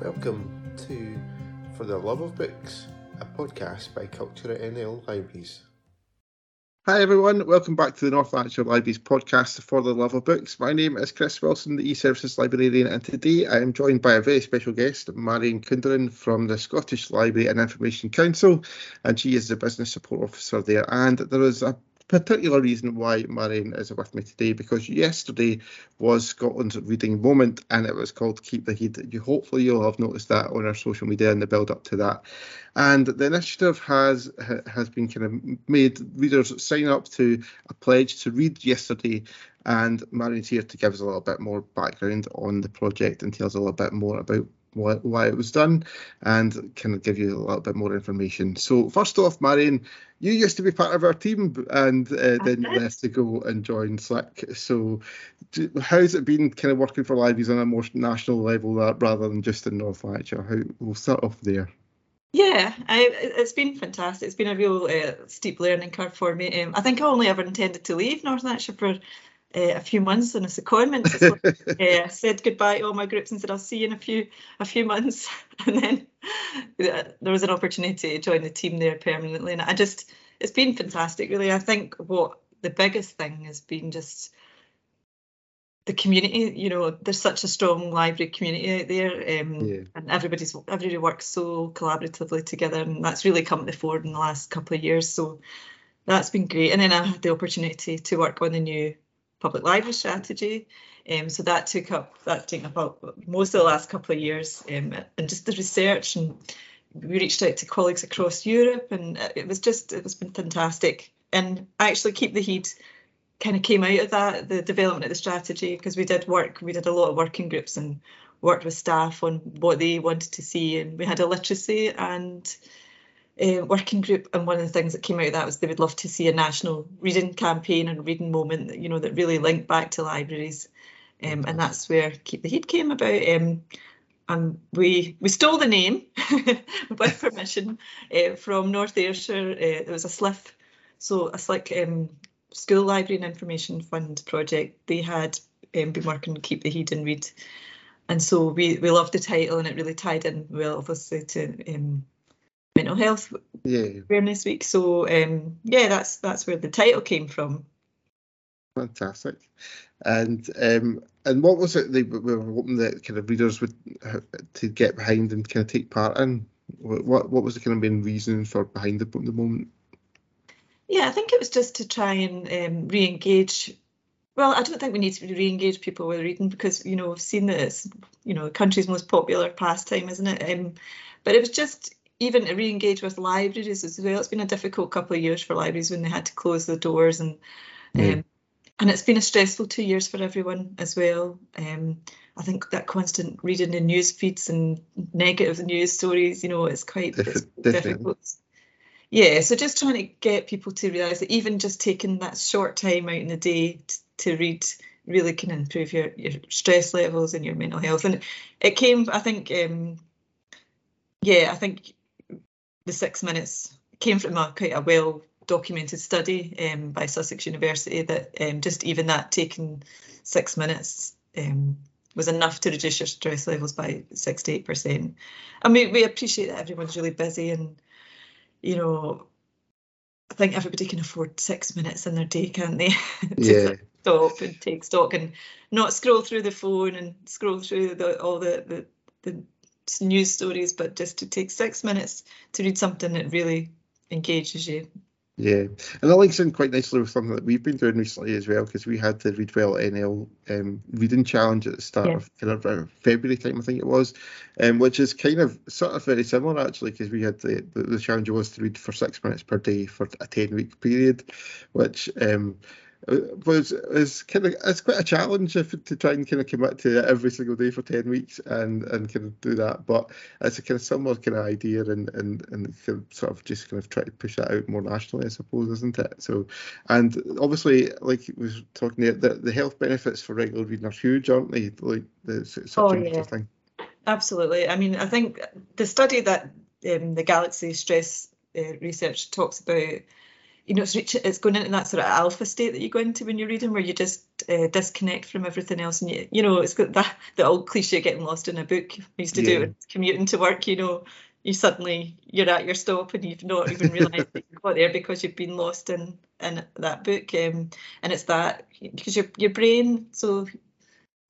Welcome to For the Love of Books, a podcast by Culture at NL Libraries. Hi everyone, welcome back to the North Lanarkshire Libraries podcast for the love of books. My name is Chris Wilson, the e-services librarian, and today I am joined by a very special guest, Marion Kunderan from the Scottish Library and Information Council, and she is the business support officer there. And there is a particular reason why Marion is with me today because yesterday was Scotland's reading moment and it was called Keep the Heid. You hopefully you'll have noticed that on our social media in the build up to that. And the initiative has has been kind of made readers sign up to a pledge to read yesterday. And Marion's here to give us a little bit more background on the project and tell us a little bit more about why, why it was done and kind of give you a little bit more information. So first off, Marion, you used to be part of our team and uh, then you left to go and join SLIC. So how's it been kind of working for libraries on a more national level rather than just in North Lanarkshire? How we'll start off there. Yeah, I, it's been fantastic. It's been a real uh, steep learning curve for me. Um, I think I only ever intended to leave North Lanarkshire for uh, a few months in a secondment. So, uh, said goodbye to all my groups and said I'll see you in a few a few months, and then uh, there was an opportunity to join the team there permanently, and I just it's been fantastic. Really, I think what the biggest thing has been just the community. You know, there's such a strong library community out there, um, yeah. and everybody's everybody works so collaboratively together, and that's really come to the fore in the last couple of years. So that's been great. And then I had the opportunity to work on the new public library strategy. Um, so that took up that taken up most of the last couple of years, um, and just the research and we reached out to colleagues across Europe, and it was just it was been fantastic. And actually keep the heid kind of came out of that the development of the strategy because we did work we did a lot of working groups and worked with staff on what they wanted to see and we had a literacy and uh, working group, and one of the things that came out of that was they would love to see a national reading campaign and reading moment, that, you know, that really linked back to libraries, um, and that's where Keep the Heid came about. Um, and we we stole the name with permission uh, from North Ayrshire. Uh, it was a SLIF, so a SLIC um, School Library and Information Fund project. They had um, been working on Keep the Heid and Read, and so we we loved the title, and it really tied in well, obviously, to um, mental health yeah. awareness week. So um, yeah, that's that's where the title came from. Fantastic. And um, and what was it they were hoping that kind of readers would uh, to get behind and kind of take part in? What what was the kind of main reason for behind the the moment? Yeah, I think it was just to try and um, re-engage. Well, I don't think we need to re-engage people with reading because you know we've seen that it's you know the country's most popular pastime, isn't it? Um, but it was just even to re-engage with libraries as well. It's been a difficult couple of years for libraries when they had to close the doors and mm. um, and it's been a stressful two years for everyone as well. Um, I think that constant reading the news feeds and negative news stories, you know, it's quite it's difficult. Yeah, so just trying to get people to realise that even just taking that short time out in the day t- to read really can improve your, your stress levels and your mental health. And it came, I think, um, yeah, I think the six minutes came from a quite a well documented study um, by Sussex University that um, just even that taking six minutes um, was enough to reduce your stress levels by 68%. And we, we appreciate that everyone's really busy and, you know, I think everybody can afford six minutes in their day, can't they? yeah. stop and take stock and not scroll through the phone and scroll through the, all the, the, the news stories, but just to take six minutes to read something that really engages you. Yeah, and that links in quite nicely with something that we've been doing recently as well, because we had the Read Well NL um, reading challenge at the start yeah. of kind of uh, February time, I think it was, um, which is kind of sort of very similar actually, because we had the, the, the challenge was to read for six minutes per day for a ten week period, which um, was is kind of it's quite a challenge if, to try and kind of commit to it every single day for ten weeks and and kind of do that. But it's a kind of similar kind of idea and and and kind of sort of just kind of try to push that out more nationally, I suppose, isn't it? So, and obviously, like we was talking there, the, the health benefits for regular reading are huge, aren't they? Like the such oh, a yeah. thing. Absolutely. I mean, I think the study that um, the Galaxy Stress uh, research talks about you know, it's reach, it's going into that sort of alpha state that you go into when you're reading, where you just uh, disconnect from everything else, and you, you know, it's got that the old cliche getting lost in a book. I used to yeah. do it commuting to work. You know, you suddenly you're at your stop and you've not even realised that you got there because you've been lost in in that book. Um, and it's that because your your brain. So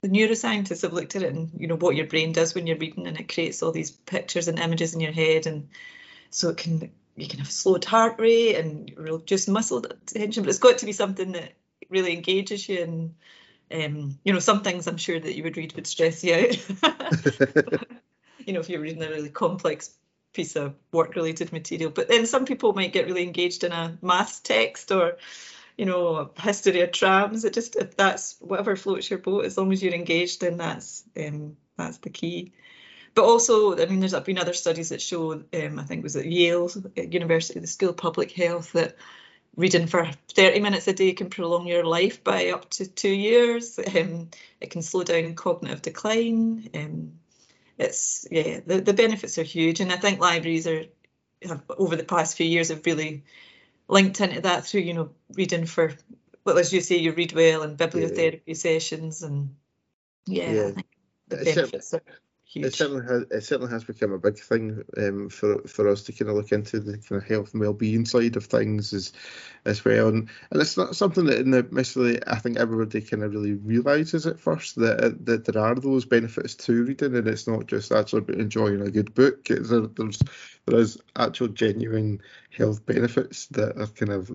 the neuroscientists have looked at it and you know what your brain does when you're reading, and it creates all these pictures and images in your head, and so it can you can have slowed heart rate and reduced muscle tension, but it's got to be something that really engages you and um, you know some things I'm sure that you would read would stress you out. you know if you're reading a really complex piece of work related material, but then some people might get really engaged in a maths text or you know history of trams. It just if that's whatever floats your boat, as long as you're engaged, then that's um, that's the key. But also, I mean, there's been other studies that show, um, I think it was at Yale University, the School of Public Health, that reading for 30 minutes a day can prolong your life by up to two years. Um, it can slow down cognitive decline. Um, it's yeah, the, the benefits are huge, and I think libraries are have, over the past few years have really linked into that through you know reading for well as you say you read well and bibliotherapy yeah. sessions and yeah, yeah. I think the benefits are Huge. It certainly has. It certainly has become a big thing um, for for us to kind of look into the kind of health and well-being side of things as as well, and, and it's not something that necessarily I think everybody kind of really realizes at first that that there are those benefits to reading, and it's not just actually enjoying a good book. There's there is actual genuine health benefits that are kind of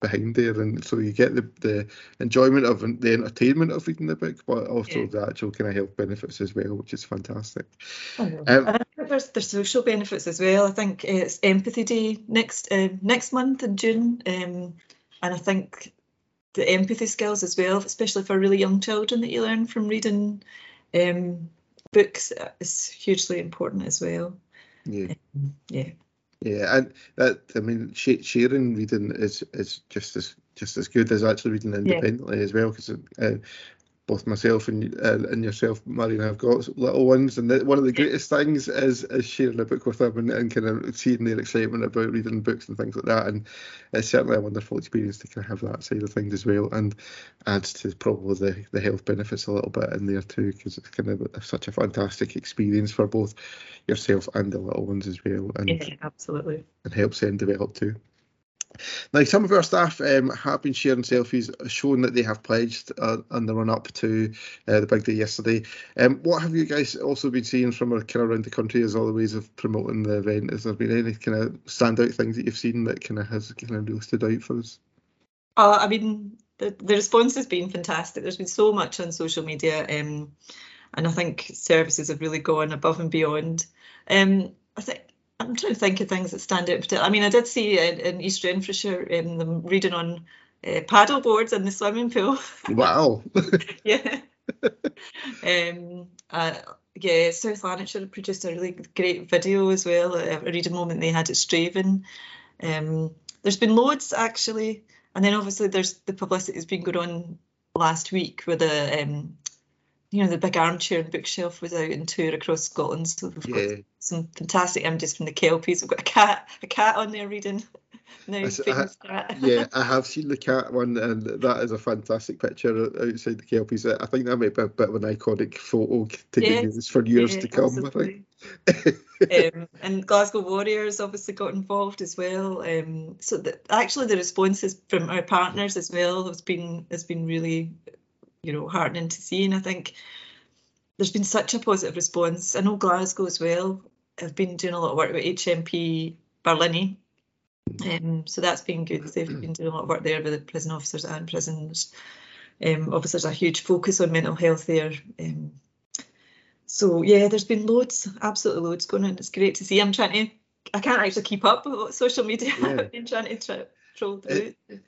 behind there, and so you get the, the enjoyment of the entertainment of reading the book, but also yeah. the actual kind of health benefits as well, which is fantastic. Um, and I think there's there's social benefits as well. I think it's Empathy Day next uh, next month in June, um, and I think the empathy skills as well, especially for really young children that you learn from reading um, books, is hugely important as well. Yeah. Um, yeah. Yeah, and that I mean, sharing reading is is just as just as good as actually reading independently yeah. as well. Because uh, both myself and uh, and yourself, Marion, have got little ones, and one of the greatest things is, is sharing a book with them and, and kind of seeing their excitement about reading books and things like that. And it's certainly a wonderful experience to kind of have that side of things as well, and adds to probably the, the health benefits a little bit in there too, because it's kind of such a fantastic experience for both yourself and the little ones as well. And, yeah, absolutely. And helps them develop too. Now, some of our staff um, have been sharing selfies showing that they have pledged uh, on the run up to uh, the big day yesterday. Um, what have you guys also been seeing from kind of around the country as other ways of promoting the event? Has there been any kind of standout things that you've seen that kind of has kind of really stood out for us? Uh, I mean, the, the response has been fantastic. There's been so much on social media, um, and I think services have really gone above and beyond. Um, I think I'm trying to think of things that stand out. I mean, I did see in, in East Renfrewshire um, them reading on uh, paddle boards in the swimming pool. Wow. yeah. um, uh, yeah, South Lanarkshire produced a really great video as well. A reading moment they had at Strathaven. Um, there's been loads actually, and then obviously there's the publicity that's been going on last week with the um, you know, the big armchair and bookshelf was out in tour across Scotland. So we've yeah. got some fantastic images from the Kelpies. We've got a cat, a cat on there reading. Now, I, yeah, I have seen the cat one, and that is a fantastic picture outside the Kelpies. I think that might be a bit of an iconic photo to yes, for years yeah, to come. Absolutely. I think. um, and Glasgow Warriors obviously got involved as well. Um, so the, actually, the responses from our partners as well has been has been really you know heartening to see. And I think there's been such a positive response. I know Glasgow as well I've been doing a lot of work with HMP Barlinnie. Um, so that's been good. They've been doing a lot of work there with the prison officers and prisoners. Um, obviously, there's a huge focus on mental health there. Um, so yeah, there's been loads, absolutely loads going on. It's great to see. I'm trying to, I can't actually keep up with social media. Yeah. I've been trying to tra- troll through it.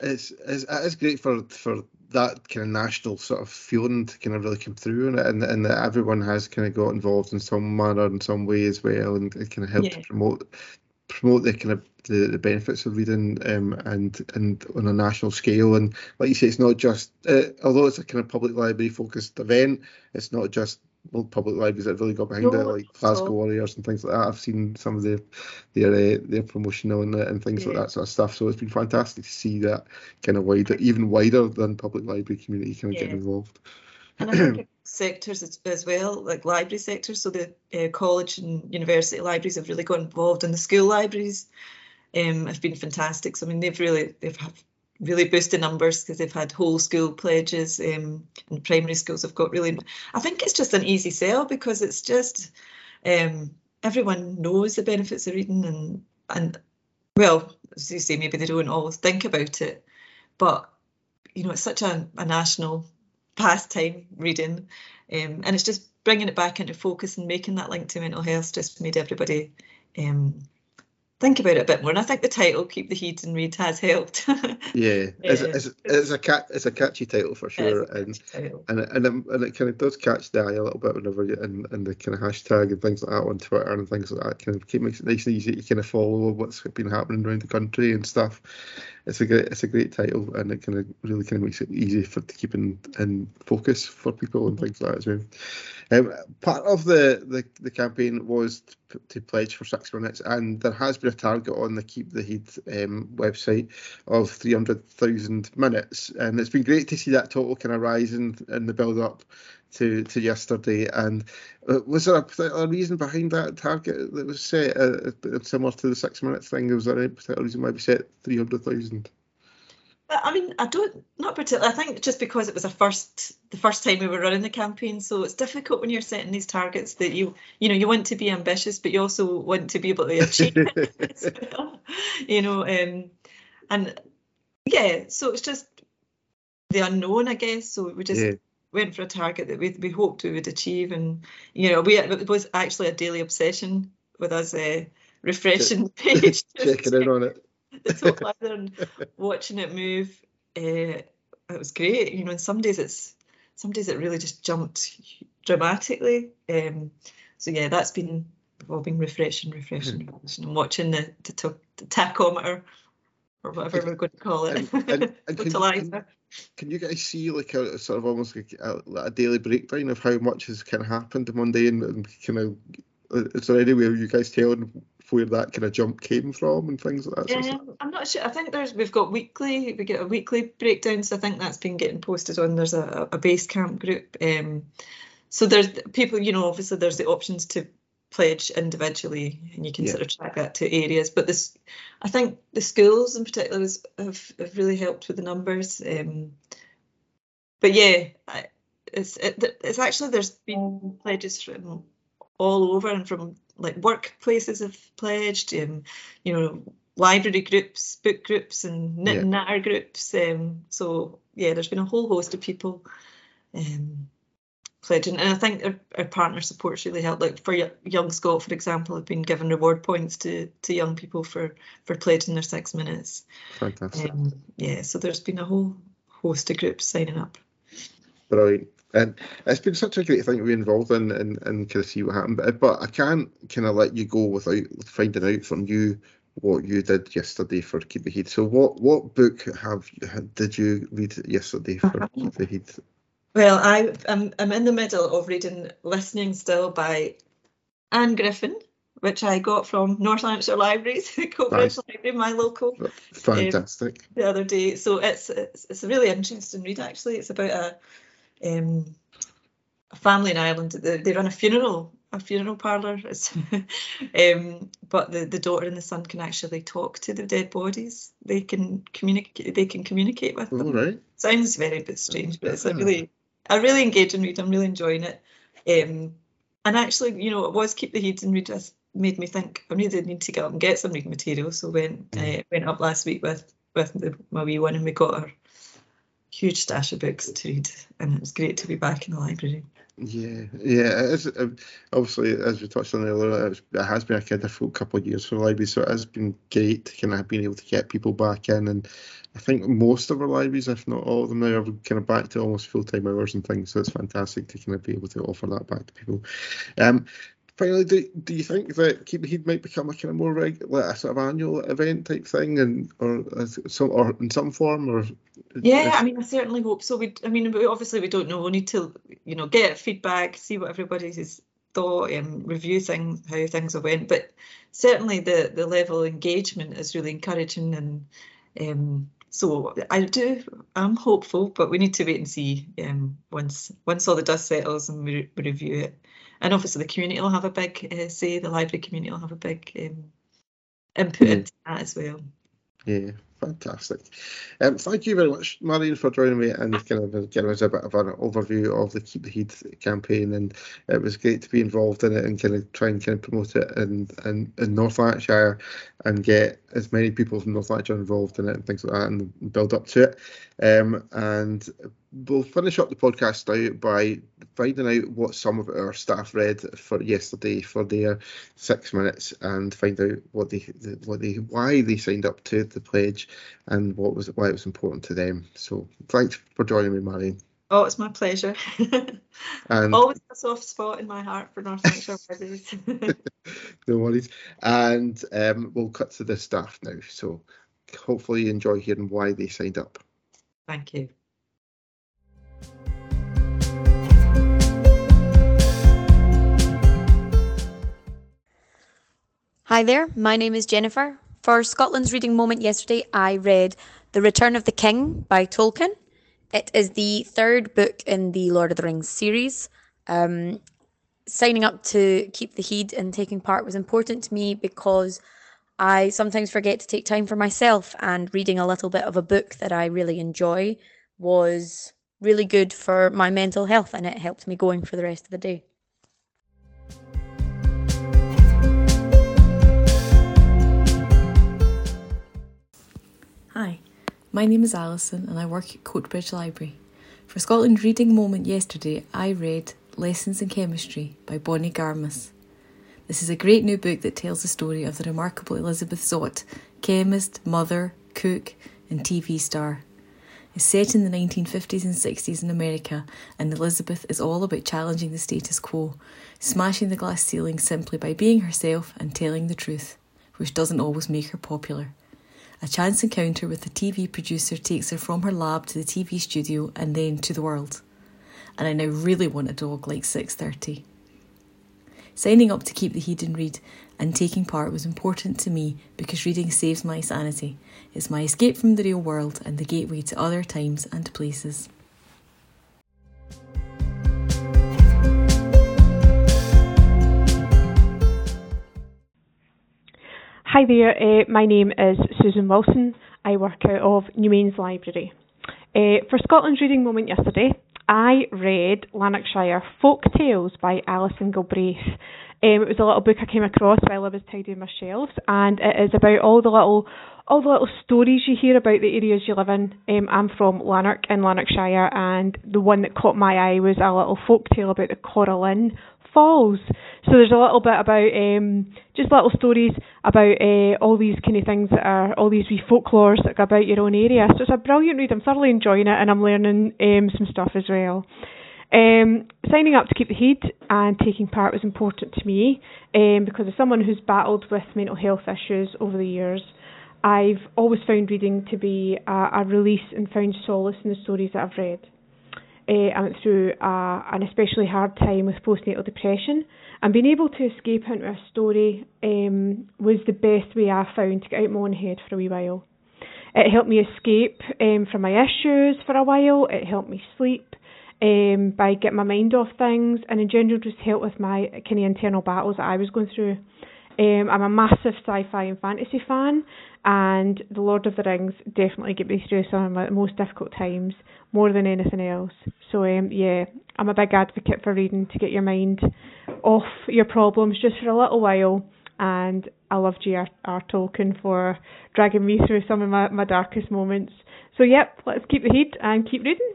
It's, it's, it's great for for that kind of national sort of feeling to kind of really come through in it, and and that everyone has kind of got involved in some manner in some way as well, and it kind of helped yeah. to promote promote the kind of the, the benefits of reading um, and and on a national scale. And like you say, it's not just uh, although it's a kind of public library focused event, it's not just public libraries that have really got behind no, it, like Glasgow so. Warriors and things like that. I've seen some of their their uh, their promotional and, and things yeah. like that sort of stuff. So it's been fantastic to see that kind of wider, even wider than public library community kind of yeah. getting involved. And I think sectors as, as, well, like library sectors. So the uh, college and university libraries have really got involved, and the school libraries um, have been fantastic. So I mean, they've really they've have really boosted numbers because they've had whole school pledges, um, and primary schools have got really. I think it's just an easy sell because it's just um, everyone knows the benefits of reading, and and well, as you say, maybe they don't always think about it, but you know, it's such a, a national pastime reading, um, and it's just bringing it back into focus and making that link to mental health just made everybody um, think about it a bit more. And I think the title "Keep the Heid and Read" has helped. yeah, it's, it's, it's, a cat, it's a catchy title for sure, and title. and and it, and it kind of does catch the eye a little bit whenever you and, and the kind of hashtag and things like that on Twitter and things like that kind of keep makes it nice and easy to kind of follow what's been happening around the country and stuff. It's a great, it's a great title, and it kind of really kind of makes it easy for to keep in, in focus for people and things like that as well. Um, part of the, the, the campaign was to, to, pledge for six minutes, and there has been a target on the Keep the Heid um, website of 300,000 minutes, and it's been great to see that total kind of rise in, in the build up to, to yesterday. And uh, was there a particular reason behind that target that was set, uh, uh similar to the six minutes thing? Was there any particular reason why we set 300,000? I mean, I don't, not particularly. I think just because it was a first, the first time we were running the campaign, so it's difficult when you're setting these targets that you, you know, you want to be ambitious, but you also want to be able to achieve it. you know, um, and yeah, so it's just the unknown, I guess. So we just yeah. Went for a target that we we hoped we would achieve, and you know, we it was actually a daily obsession with us uh, refreshing page, checking in on it the top and watching it move. Uh, it was great. You know, and some days it's some days it really just jumped dramatically. Um, so yeah, that's been all been refreshing, refreshing, mm-hmm. refreshing. And watching the the, the tachometer or whatever we're going to call it. And, and, and can, can, you guys see like a sort of almost like a, a, daily breakdown of how much has kind of happened Monday and, and kind of is there any way you guys telling where that kind of jump came from and things like that? Um, I'm not sure. I think there's we've got weekly we get a weekly breakdown, so I think that's been getting posted on. There's a, a Basecamp group. Um, so there's people, you know, obviously there's the options to pledge individually, and you can yeah. sort of track that to areas. But this, I think the schools in particular have have really helped with the numbers. Um, but yeah, it's it, it's actually there's been pledges from all over and from like workplaces have pledged, um, you know, library groups, book groups, and knit yeah. and natter groups. Um, so yeah, there's been a whole host of people um, pledging, and I think our, our partner support's really helped. Like for Young Scot, for example, have been given reward points to to young people for for pledging their six minutes. Fantastic. Um, yeah, so there's been a whole host of groups signing up. Brilliant. And it's been such a great thing to be involved in and, and kind of see what happened. But, but I can't kind of let you go without finding out from you what you did yesterday for Keep the Heid. So what what book have did you read yesterday for Keep the Heid? Well, I am I'm in the middle of reading Listening Still by Anne Griffin, which I got from North Lanarkshire Libraries, Coatbridge nice. Library, my local. Fantastic. Um, the other day, so it's, it's it's a really interesting read. Actually, it's about a um, a family in Ireland. They, they run a funeral, a funeral parlour. um, but the, the daughter and the son can actually talk to the dead bodies. They can communicate. They can communicate with them. All right. Sounds very bit strange, but it's a really, a really engage engaging read. I'm really enjoying it. Um, and actually, you know, it was keep the heid and read just made me think I really need to get up and get some reading material. So went mm. uh, went up last week with with the, my wee one and we got her huge stash of books to read, and it was great to be back in the library. Yeah, yeah. It's, uh, obviously, as we touched on earlier, it has been a kind of difficult couple of years for library, so it has been great kind of being able to get people back in. And I think most of our libraries, if not all of them, now are kind of back to almost full time hours and things. So it's fantastic to kind of be able to offer that back to people. Um, finally, do, do you think that Keep the Heid might become a kind of more regular, like a sort of annual event type thing, and or some or in some form, or? Yeah, I mean, I certainly hope so. We, I mean, obviously we don't know. We need to, you know, get feedback, see what everybody's thought, and review things, how things have went. But certainly the the level of engagement is really encouraging, and um, so I do. I'm hopeful, but we need to wait and see um, once once all the dust settles and we, we review it and obviously the community will have a big uh, say. The library community will have a big um, input mm. into that as well. Yeah, fantastic. Um, thank you very much, Marion, for joining me and kind of giving us a bit of an overview of the Keep the Heid campaign. And it was great to be involved in it and kind of try and kind of promote it in, in, in North Lanarkshire and get as many people from North Lanarkshire involved in it and things like that and build up to it. Um, and we'll finish up the podcast now by finding out what some of our staff read for yesterday for their six minutes and find out what they what they why they signed up to the pledge and what was why it was important to them. So thanks for joining me, Marion. Oh, it's my pleasure. and always a soft spot in my heart for North Lanarkshire weddings. no worries. And um, we'll cut to the staff now. So hopefully you enjoy hearing why they signed up. Thank you. Hi there, my name is Jennifer. For Scotland's reading moment yesterday, I read The Return of the King by Tolkien. It is the third book in the Lord of the Rings series. Um, signing up to keep the heid and taking part was important to me because I sometimes forget to take time for myself, and reading a little bit of a book that I really enjoy was really good for my mental health and it helped me going for the rest of the day. My name is Alison and I work at Coatbridge Library. For Scotland Reading Moment yesterday, I read Lessons in Chemistry by Bonnie Garmus. This is a great new book that tells the story of the remarkable Elizabeth Zott, chemist, mother, cook, and TV star. It's set in the 1950s and 60s in America, and Elizabeth is all about challenging the status quo, smashing the glass ceiling simply by being herself and telling the truth, which doesn't always make her popular. A chance encounter with the TV producer takes her from her lab to the TV studio and then to the world. And I now really want a dog like 630. Signing up to keep the heid and read and taking part was important to me because reading saves my sanity. It's my escape from the real world and the gateway to other times and places. Hi there, uh, my name is Susan Wilson. I work out of Newmains Library. Uh, for Scotland's reading moment yesterday, I read Lanarkshire Folk Tales by Alison Galbraith. Um, it was a little book I came across while I was tidying my shelves, and it is about all the little all the little stories you hear about the areas you live in. Um, I'm from Lanark in Lanarkshire, and the one that caught my eye was a little folk tale about the Corra Linn Falls. So there's a little bit about um, just little stories about uh, all these kind of things that are all these wee folklores that go about your own area. So it's a brilliant read. I'm thoroughly enjoying it, and I'm learning um, some stuff as well. Um, signing up to keep the heid and taking part was important to me um, because as someone who's battled with mental health issues over the years, I've always found reading to be a, a release and found solace in the stories that I've read uh, I went through an especially hard time with postnatal depression, and being able to escape into a story um, was the best way I found to get out my own head for a wee while. It helped me escape um, from my issues for a while. It helped me sleep um, by getting my mind off things, and in general, just helped with my kind of internal battles that I was going through. Um, I'm a massive sci-fi and fantasy fan, and The Lord of the Rings definitely get me through some of my most difficult times more than anything else. So um, yeah, I'm a big advocate for reading to get your mind off your problems just for a little while. And I love J.R.R. Tolkien for dragging me through some of my, my darkest moments. So yep, let's keep the heid and keep reading.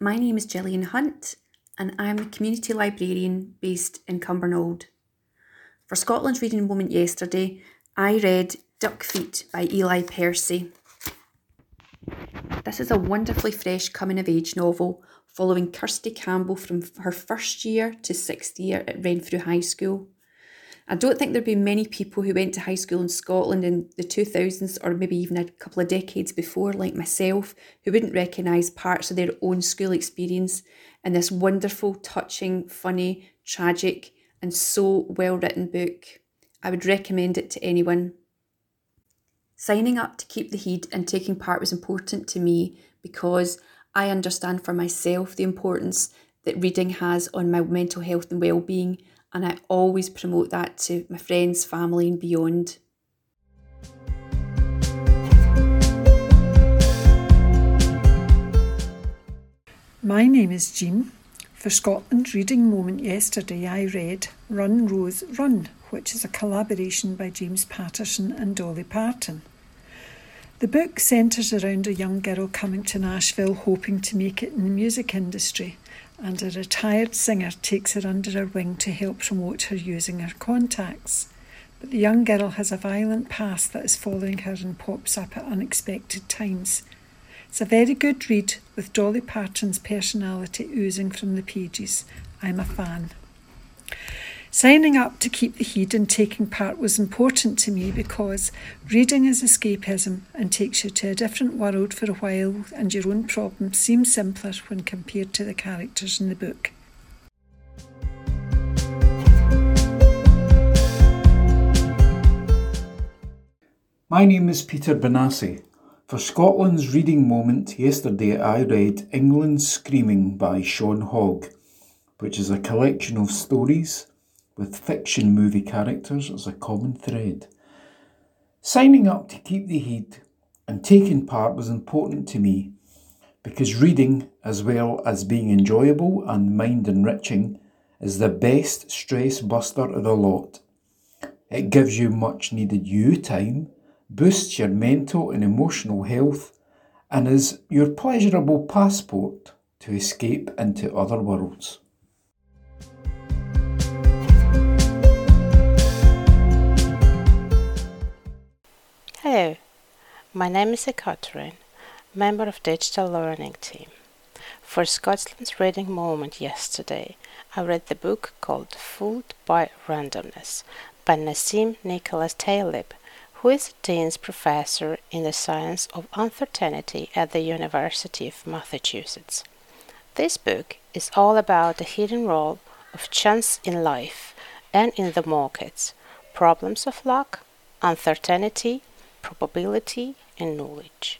My name is Gillian Hunt, and I'm a community librarian based in Cumbernauld. For Scotland's reading moment yesterday, I read Duck Feet by Ely Percy. This is a wonderfully fresh coming of age novel following Kirsty Campbell from her first year to sixth year at Renfrew High School. I don't think there'd be many people who went to high school in Scotland in the 2000s or maybe even a couple of decades before, like myself, who wouldn't recognise parts of their own school experience in this wonderful, touching, funny, tragic, and so well written book. I would recommend it to anyone. Signing up to keep the heid and taking part was important to me because I understand for myself the importance that reading has on my mental health and well-being and I always promote that to my friends, family and beyond. My name is Jean. For Scotland reading moment yesterday, I read Run Rose Run, which is a collaboration by James Patterson and Dolly Parton. The book centres around a young girl coming to Nashville hoping to make it in the music industry, and a retired singer takes her under her wing to help promote her using her contacts. But the young girl has a violent past that is following her and pops up at unexpected times. It's a very good read with Dolly Parton's personality oozing from the pages. I'm a fan. Signing up to keep the heid and taking part was important to me because reading is escapism and takes you to a different world for a while, and your own problems seem simpler when compared to the characters in the book. My name is Peter Benassi. For Scotland's reading moment yesterday, I read England Screaming by Sean Hogan, which is a collection of stories with fiction movie characters as a common thread. Signing up to keep the heid and taking part was important to me because reading, as well as being enjoyable and mind enriching, is the best stress buster of the lot. It gives you much needed you time, boosts your mental and emotional health, and is your pleasurable passport to escape into other worlds. Hello, my name is Catherine, member of Digital Learning Team. For Scotland's reading moment yesterday, I read the book called Fooled by Randomness by Nassim Nicholas Taleb, who is a Dean's Professor in the Science of Uncertainty at the University of Massachusetts. This book is all about the hidden role of chance in life and in the markets, problems of luck, uncertainty, probability, and knowledge.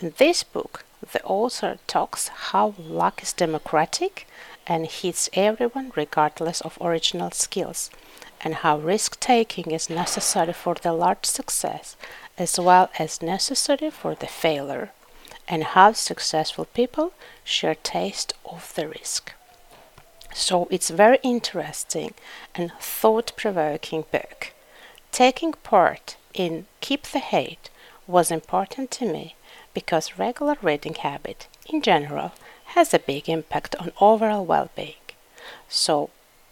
In this book, the author talks how luck is democratic and hits everyone regardless of original skills, and how risk taking is necessary for the large success as well as necessary for the failure, and how successful people share taste of the risk. So it's very interesting and thought provoking book. Taking part in Keep the Heid was important to me because regular reading habit in general has a big impact on overall well-being. So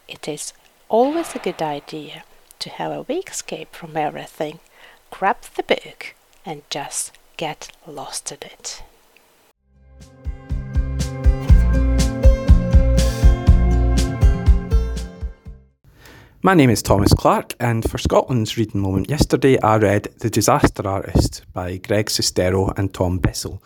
it is always a good idea to have a week escape from everything, grab the book and just get lost in it. My name is Thomas Clark, and for Scotland's reading moment yesterday, I read The Disaster Artist by Greg Sestero and Tom Bissell.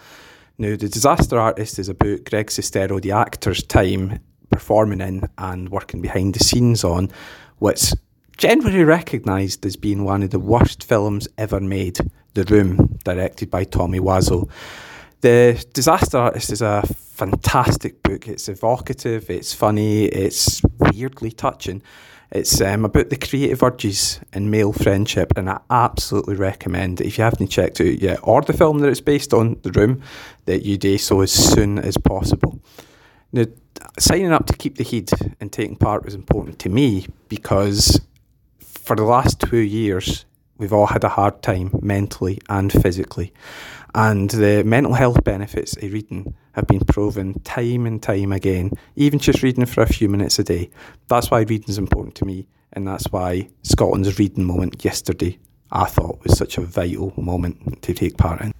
Now, The Disaster Artist is about Greg Sestero, the actor's time performing in and working behind the scenes on what's generally recognised as being one of the worst films ever made, The Room, directed by Tommy Wiseau. The Disaster Artist is a fantastic book. It's evocative, it's funny, it's weirdly touching. It's um, about the creative urges in male friendship, and I absolutely recommend if you haven't checked it out yet, or the film that it's based on, The Room, that you do so as soon as possible. Now, signing up to keep the heid and taking part was important to me because for the last two years, we've all had a hard time mentally and physically. And the mental health benefits of reading have been proven time and time again, even just reading for a few minutes a day. That's why reading is important to me, and that's why Scotland's reading moment yesterday I thought was such a vital moment to take part in.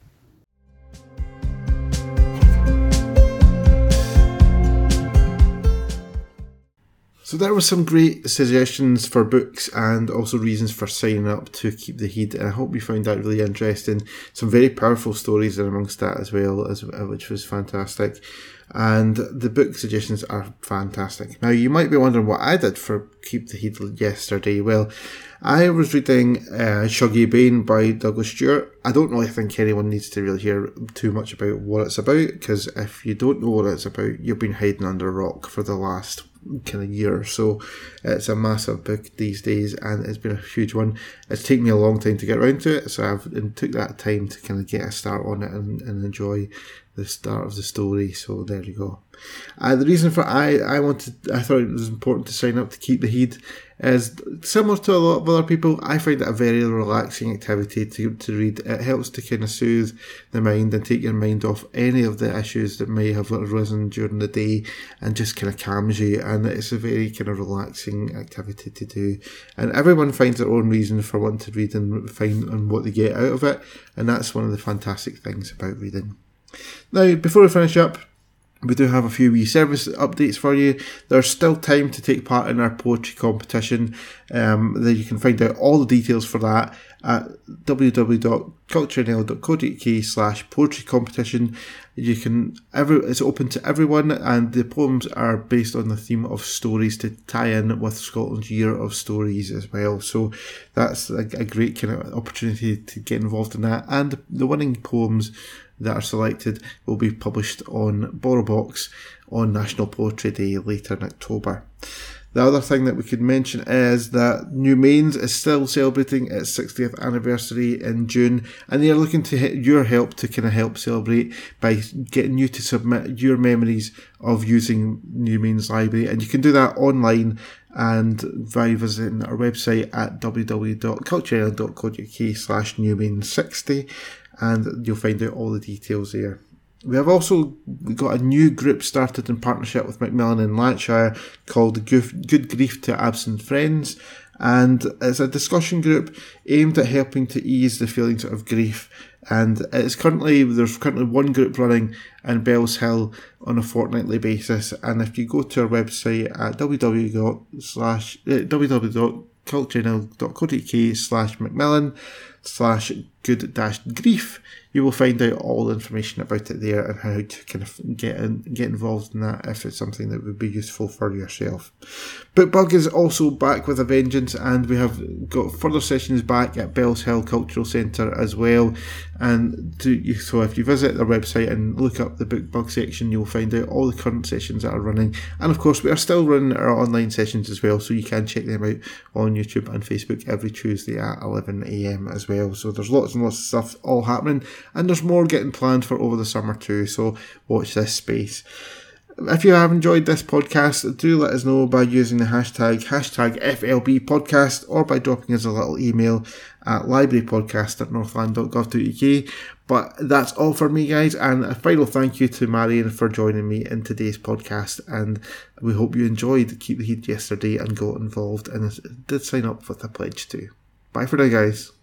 So there were some great suggestions for books and also reasons for signing up to keep the heid. And I hope you found that really interesting. Some very powerful stories in amongst that as well, as which was fantastic. And the book suggestions are fantastic. Now you might be wondering what I did for Keep the Heid yesterday. Well, I was reading uh, Shuggie Bain by Douglas Stuart. I don't really think anyone needs to really hear too much about what it's about because if you don't know what it's about, you've been hiding under a rock for the last kind of year or so. It's a massive book these days and it's been a huge one. It's taken me a long time to get around to it, so I've took that time to kind of get a start on it and, and enjoy the start of the story. So there you go. Uh, the reason for I I wanted I thought it was important to sign up to keep the heid is similar to a lot of other people. I find it a very relaxing activity to, to read. It helps to kind of soothe the mind and take your mind off any of the issues that may have arisen during the day and just kind of calms you. And it's a very kind of relaxing activity to do. And everyone finds their own reason for wanting to read and find and what they get out of it. And that's one of the fantastic things about reading. Now, before we finish up, we do have a few wee service updates for you. There's still time to take part in our poetry competition. Um, that you can find out all the details for that at www.culturenl.co.uk slash poetry competition. You can every it's open to everyone, and the poems are based on the theme of stories to tie in with Scotland's Year of Stories as well. So that's a, a great kind of opportunity to get involved in that. And the winning poems that are selected will be published on BorrowBox on National Poetry Day later in October. The other thing that we could mention is that Newmains is still celebrating its 60th anniversary in June, and they are looking to your help to kind of help celebrate by getting you to submit your memories of using Newmains Library, and you can do that online and by visiting our website at www.culturenl.co.uk slash newmain60 and you'll find out all the details there. We have also got a new group started in partnership with Macmillan in Lanarkshire called Good Grief to Absent Friends, and it's a discussion group aimed at helping to ease the feelings of grief. And it's currently there's currently one group running in Bellshill on a fortnightly basis. And if you go to our website at www slash eh, www.culturenl.co.uk slash Macmillan slash good dash grief you will find out all the information about it there and how to kind of get in, get involved in that if it's something that would be useful for yourself. Bookbug is also back with a vengeance, and we have got further sessions back at Bellshill Cultural Centre as well. And so if you visit their website and look up the Bookbug section, you'll find out all the current sessions that are running. And of course, we are still running our online sessions as well, so you can check them out on YouTube and Facebook every Tuesday at 11am as well. So there's lots and lots of stuff all happening and there's more getting planned for over the summer too, so watch this space. If you have enjoyed this podcast, do let us know by using the hashtag hashtag FLB podcast or by dropping us a little email at librarypodcast at northlan.gov.uk. But that's all for me, guys, and a final thank you to Marion for joining me in today's podcast. And we hope you enjoyed Keep the Heid yesterday and got involved and did sign up with a pledge too. Bye for now, guys.